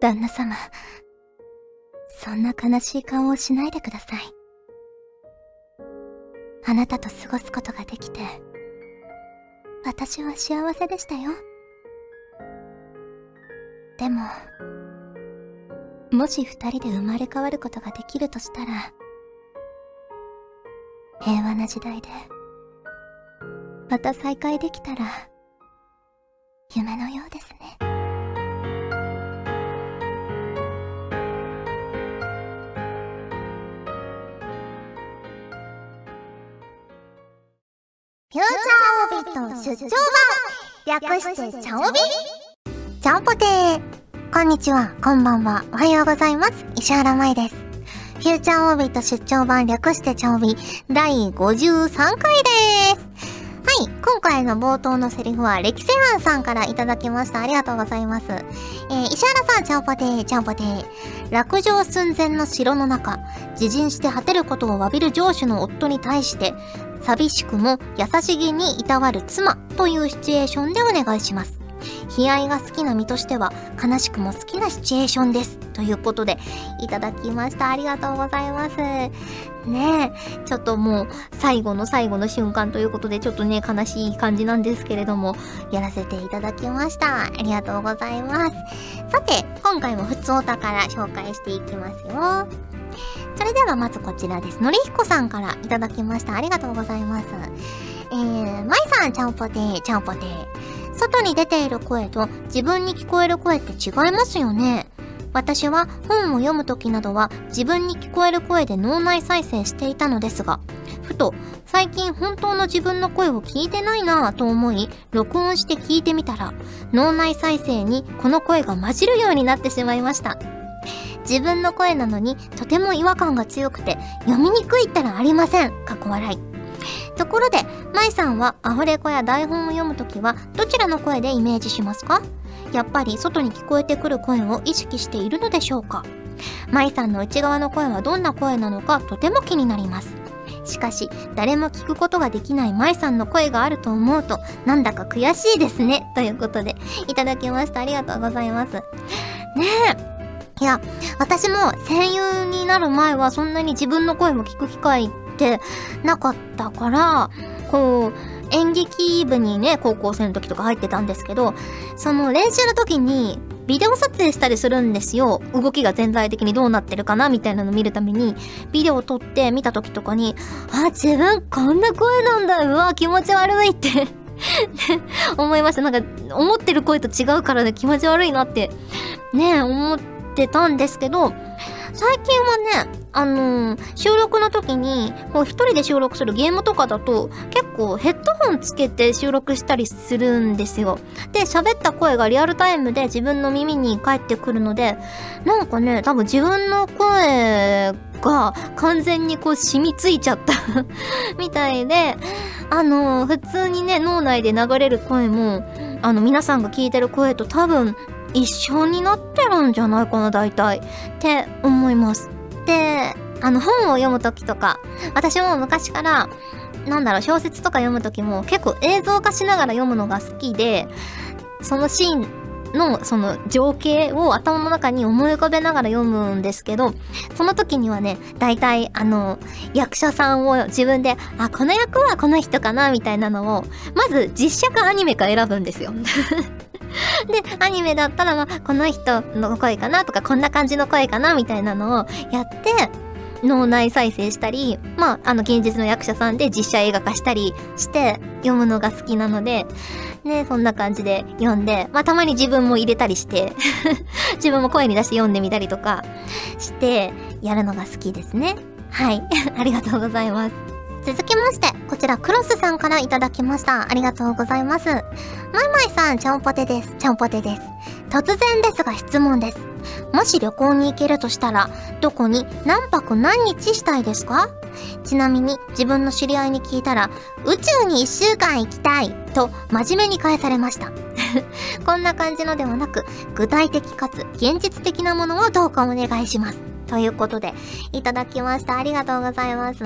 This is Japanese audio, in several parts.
旦那様、そんな悲しい顔をしないでください。あなたと過ごすことができて、私は幸せでしたよ。でも、もし二人で生まれ変わることができるとしたら、平和な時代で、また再会できたら、夢のようですね。フューチャーオービット出張版略してチャオビチャオポテーこんにちは、こんばんは、おはようございます。石原舞です。フューチャーオービット出張版略してチャオビ第53回です。はい、今回の冒頭のセリフは、歴世庵さんからいただきました。ありがとうございます。えー、石原さん、チャオポテー、チャオポテー。落城寸前の城の中、自陣して果てることを詫びる上司の夫に対して、寂しくも優しげにいたわる妻というシチュエーションでお願いします。悲哀が好きな身としては悲しくも好きなシチュエーションです。ということでいただきました。ありがとうございます。ねえ、ちょっともう最後の最後の瞬間ということでちょっとね悲しい感じなんですけれどもやらせていただきました。ありがとうございます。さて、今回も普通お宝紹介していきますよ。それではまずこちらです。のりひこさんからいただきました。ありがとうございます。えー、まいさん、ちゃんぽてー、ちゃんぽてー。外に出ている声と自分に聞こえる声って違いますよね。私は本を読む時などは自分に聞こえる声で脳内再生していたのですが、ふと最近本当の自分の声を聞いてないなぁと思い、録音して聞いてみたら、脳内再生にこの声が混じるようになってしまいました。自分の声なのにとても違和感が強くて読みにくいったらありません。かっこ笑い。ところで、舞さんはアフレコや台本を読むときはどちらの声でイメージしますか？やっぱり外に聞こえてくる声を意識しているのでしょうか？舞さんの内側の声はどんな声なのかとても気になります。しかし、誰も聞くことができない舞さんの声があると思うと、なんだか悔しいですね。ということで、いただきました。ありがとうございます。ねえ。いや、私も声優になる前はそんなに自分の声も聞く機会ってなかったから、こう、演劇部にね、高校生の時とか入ってたんですけど、その練習の時に、ビデオ撮影したりするんですよ。動きが全体的にどうなってるかなみたいなのを見るために、ビデオを撮って見た時とかに、あ、自分こんな声なんだ。うわ、気持ち悪いって 思いました。なんか、思ってる声と違うからね、気持ち悪いなって、ね、思ってたんですけど、最近はね、あのー収録の時に、こう一人で収録するゲームとかだと、結構ヘッドホンつけて収録したりするんですよ。で、喋った声がリアルタイムで自分の耳に返ってくるので、なんかね、多分自分の声が完全にこう染みついちゃった みたいで、あのー普通にね、脳内で流れる声も、あの、皆さんが聞いてる声と多分一緒になってるんじゃないかな、大体。って思います。で、あの、本を読むときとか、私も昔から、なんだろう、小説とか読むときも結構映像化しながら読むのが好きで、そのシーンのその情景を頭の中に思い浮かべながら読むんですけど、その時にはね、大体あの、役者さんを自分で、あ、この役はこの人かな、みたいなのを、まず実写かアニメか選ぶんですよ。で、アニメだったら、まあ、この人の声かなとか、こんな感じの声かなみたいなのをやって、脳内再生したり、まあ、あの、現実の役者さんで実写映画化したりして読むのが好きなので、ね、そんな感じで読んで、まあ、たまに自分も入れたりして、自分も声に出して読んでみたりとかして、やるのが好きですね。はい。ありがとうございます。続きまして、こちらクロスさんからいただきました。ありがとうございます。マイマイさん、ちゃんぽてです。ちゃんぽてです。突然ですが質問です。もし旅行に行けるとしたら、どこに何泊何日したいですか？ちなみに自分の知り合いに聞いたら、宇宙に1週間行きたいと真面目に返されました。こんな感じのではなく、具体的かつ現実的なものをどうかお願いします。ということで、いただきました。ありがとうございます。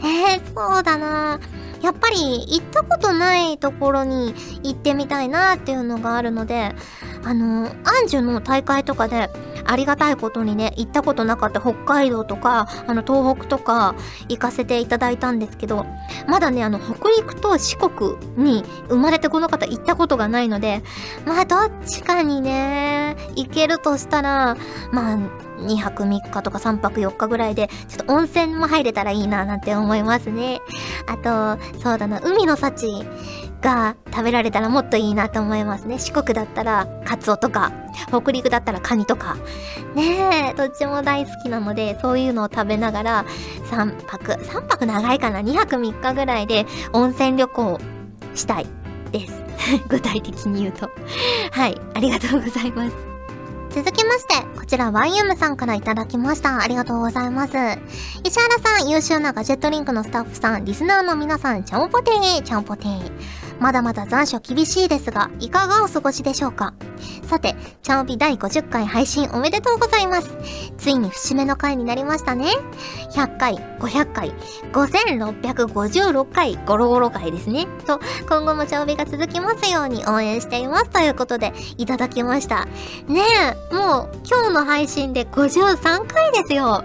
えー、そうだな。やっぱり行ったことないところに行ってみたいなっていうのがあるので、あのー、アンジュの大会とかで、ありがたいことにね、行ったことなかった北海道とか、あの、東北とか行かせていただいたんですけど、まだね、あの、北陸と四国に生まれてこの方行ったことがないので、まあ、どっちかにね、行けるとしたら、まあ、2泊3日とか3泊4日ぐらいで、ちょっと温泉も入れたらいいななんて思いますね。あと、そうだな、海の幸が食べられたらもっといいなと思いますね。四国だったらカツオとか、北陸だったらカニとか。ねえ、どっちも大好きなので、そういうのを食べながら3泊、3泊長いかな ?2 泊3日ぐらいで温泉旅行したいです。具体的に言うと。はい、ありがとうございます。続きまして、こちら YM さんからいただきました。ありがとうございます。石原さん、優秀なガジェットリンクのスタッフさん、リスナーの皆さん、ちゃんぽてー、ちゃんぽてー。まだまだ残暑厳しいですが、いかがお過ごしでしょうか？さて、チャオビ第50回配信おめでとうございます。ついに節目の回になりましたね。100回、500回、5656回、ゴロゴロ回ですね。と、今後もチャオビが続きますように応援しています。ということで、いただきました。ねえ、もう今日の配信で53回ですよ。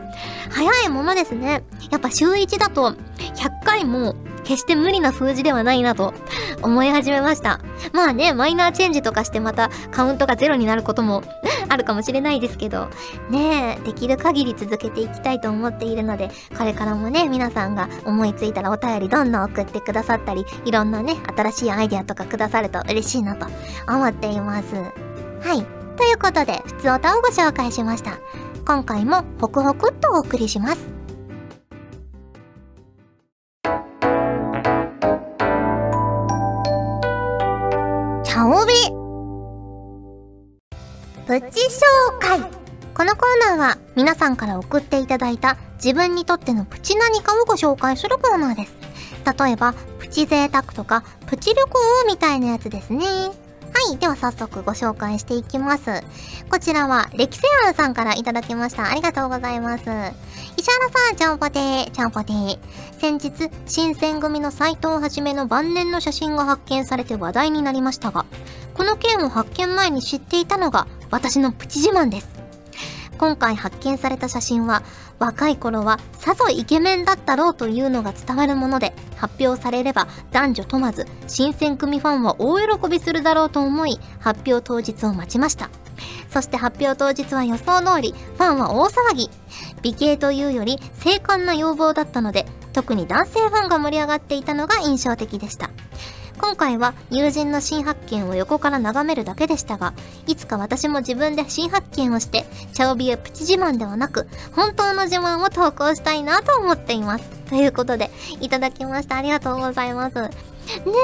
早いものですね。やっぱ週1だと100回も決して無理な数字ではないなと 思い始めました。まあね、マイナーチェンジとかしてまたカウントがゼロになることも あるかもしれないですけど、ねえ、できる限り続けていきたいと思っているので、これからもね、皆さんが思いついたらお便りどんどん送ってくださったり、いろんなね、新しいアイデアとかくださると嬉しいなと思っています。はい。ということで、普通歌をご紹介しました。今回もホクホクっとお送りします。プチ紹介このコーナーは皆さんから送っていただいた自分にとってのプチ何かをご紹介するコーナーです。例えば、プチ贅沢とか、プチ旅行みたいなやつですね。はい。では早速ご紹介していきます。こちらは、レキセアンさんからいただきました。ありがとうございます。石原さん、ちゃんぽてー、ちゃんぽてー。先日、新選組の斎藤はじめの晩年の写真が発見されて話題になりましたが、この件を発見前に知っていたのが、私のプチ自慢です。今回発見された写真は、若い頃はさぞイケメンだったろうというのが伝わるもので、発表されれば男女問わず、新選組ファンは大喜びするだろうと思い、発表当日を待ちました。そして発表当日は予想通り、ファンは大騒ぎ。美形というより、精悍な要望だったので、特に男性ファンが盛り上がっていたのが印象的でした。今回は友人の新発見を横から眺めるだけでしたが、いつか私も自分で新発見をして、チャオビエプチ自慢ではなく、本当の自慢を投稿したいなと思っています。ということで、いただきました。ありがとうございます。ね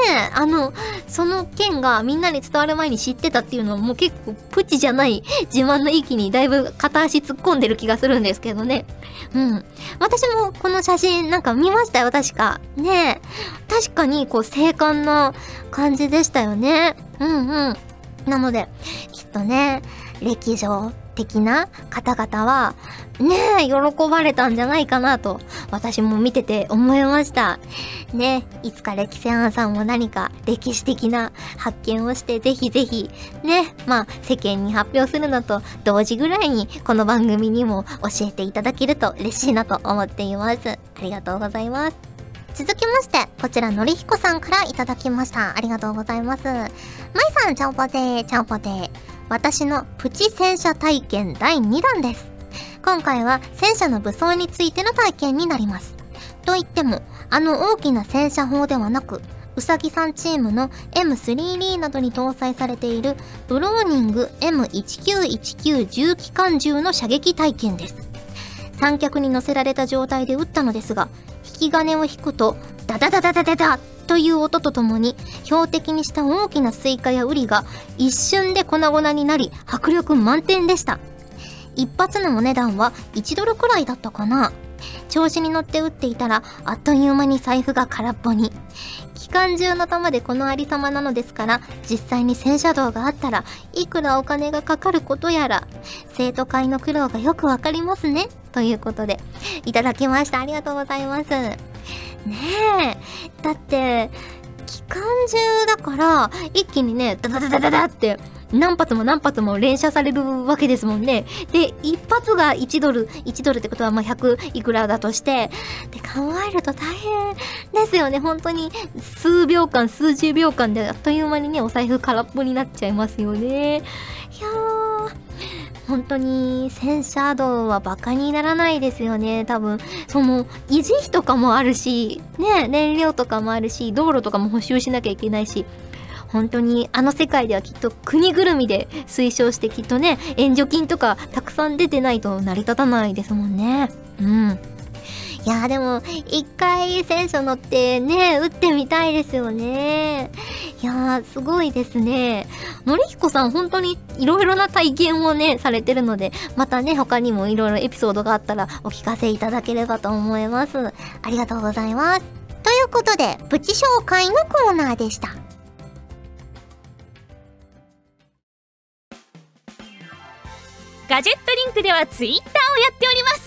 え、あの、その件がみんなに伝わる前に知ってたっていうのはもう結構プチじゃない自慢の域にだいぶ片足突っ込んでる気がするんですけどね。うん。私もこの写真なんか見ましたよ、確か。ねえ。確かにこう精悍な感じでしたよね。うんうん。なので、きっとね、歴上的な方々は、ねえ、喜ばれたんじゃないかなと、私も見てて思いました。ねいつか歴戦案さんも何か歴史的な発見をして、ぜひぜひ、ね、まあ、世間に発表するのと同時ぐらいに、この番組にも教えていただけると嬉しいなと思っています。ありがとうございます。続きまして、こちら、のりひこさんからいただきました。ありがとうございます。まいさん、ちゃんぽてー、ちゃんぽてー。私のプチ戦車体験第2弾です。今回は戦車の武装についての体験になります。と言っても、あの大きな戦車砲ではなく、うさぎさんチームの M3D などに搭載されているブローニング M1919 重機関銃の射撃体験です。三脚に乗せられた状態で撃ったのですが、引き金を引くと、ダダダダダダダという音とともに、標的にした大きなスイカやウリが一瞬で粉々になり、迫力満点でした。一発のお値段は1ドルくらいだったかな調子に乗って撃っていたら、あっという間に財布が空っぽに。機関銃の弾でこのありさまなのですから、実際に戦車道があったらいくらお金がかかることやら、生徒会の苦労がよくわかりますね。ということで、いただきました。ありがとうございます。ねえ、だって、機関銃だから、一気にね、ダダダダダダって何発も何発も連射されるわけですもんね。で、一発が1ドル、1ドルってことはまあ100いくらだとして、で、考えると大変ですよね。本当に数秒間、数十秒間であっという間にね、お財布空っぽになっちゃいますよね。いやー、本当に戦車道はバカにならないですよね。多分その維持費とかもあるしね燃料とかもあるし道路とかも補修しなきゃいけないし本当にあの世界ではきっと国ぐるみで推奨してきっとね援助金とかたくさん出てないと成り立たないですもんね。うん。いやでも一回戦車乗ってね撃ってみたいですよね。いやすごいですね。のりひこさん本当にいろいろな体験をねされてるのでまたね他にもいろいろエピソードがあったらお聞かせいただければと思います。ありがとうございます。ということでプチ紹介のコーナーでした。ガジェットリンクではツイッターをやっております。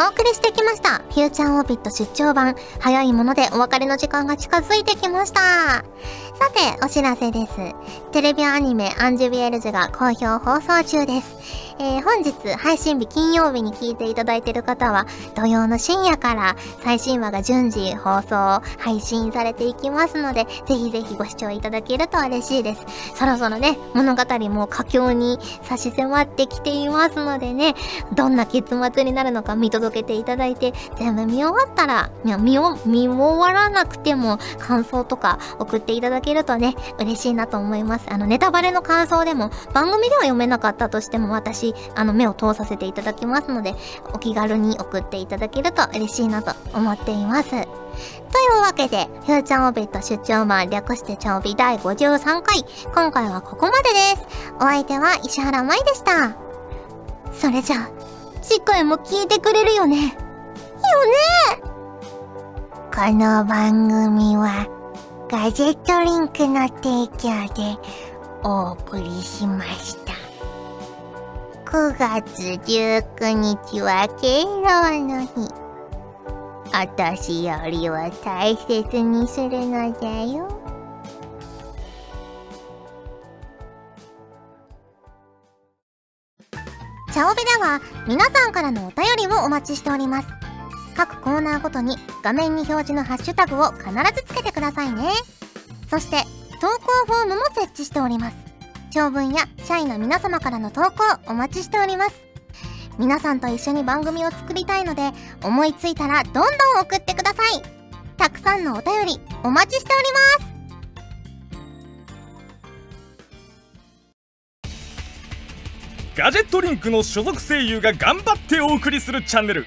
お送りしてきました。フューチャーオービット出張版。早いものでお別れの時間が近づいてきました。さて、お知らせです。テレビアニメアンジュビエルジュが好評放送中です。えー、本日配信日金曜日に聞いていただいている方は土曜の深夜から最新話が順次放送配信されていきますのでぜひぜひご視聴いただけると嬉しいですそろそろね物語も佳境に差し迫ってきていますのでねどんな結末になるのか見届けていただいて全部見終わったら見見終わらなくても感想とか送っていただけるとね嬉しいなと思いますあのネタバレの感想でも番組では読めなかったとしても私あの、目を通させていただきますので、お気軽に送っていただけると嬉しいなと思っています。というわけで、フーチャーオビット出張版略してチャオビ第53回、今回はここまでです。お相手は石原舞でした。それじゃあ、次回も聞いてくれるよね。よねこの番組は、ガジェットリンクの提供でお送りしました。9月19日は敬老の日。お年寄りを大切にするのじゃよ。チャオベでは皆さんからのお便りをお待ちしております。各コーナーごとに画面に表示のハッシュタグを必ずつけてくださいね。そして投稿フォームも設置しております。長文や社員の皆様からの投稿お待ちしております皆さんと一緒に番組を作りたいので思いついたらどんどん送ってくださいたくさんのお便りお待ちしておりますガジェットリンクの所属声優が頑張ってお送りするチャンネル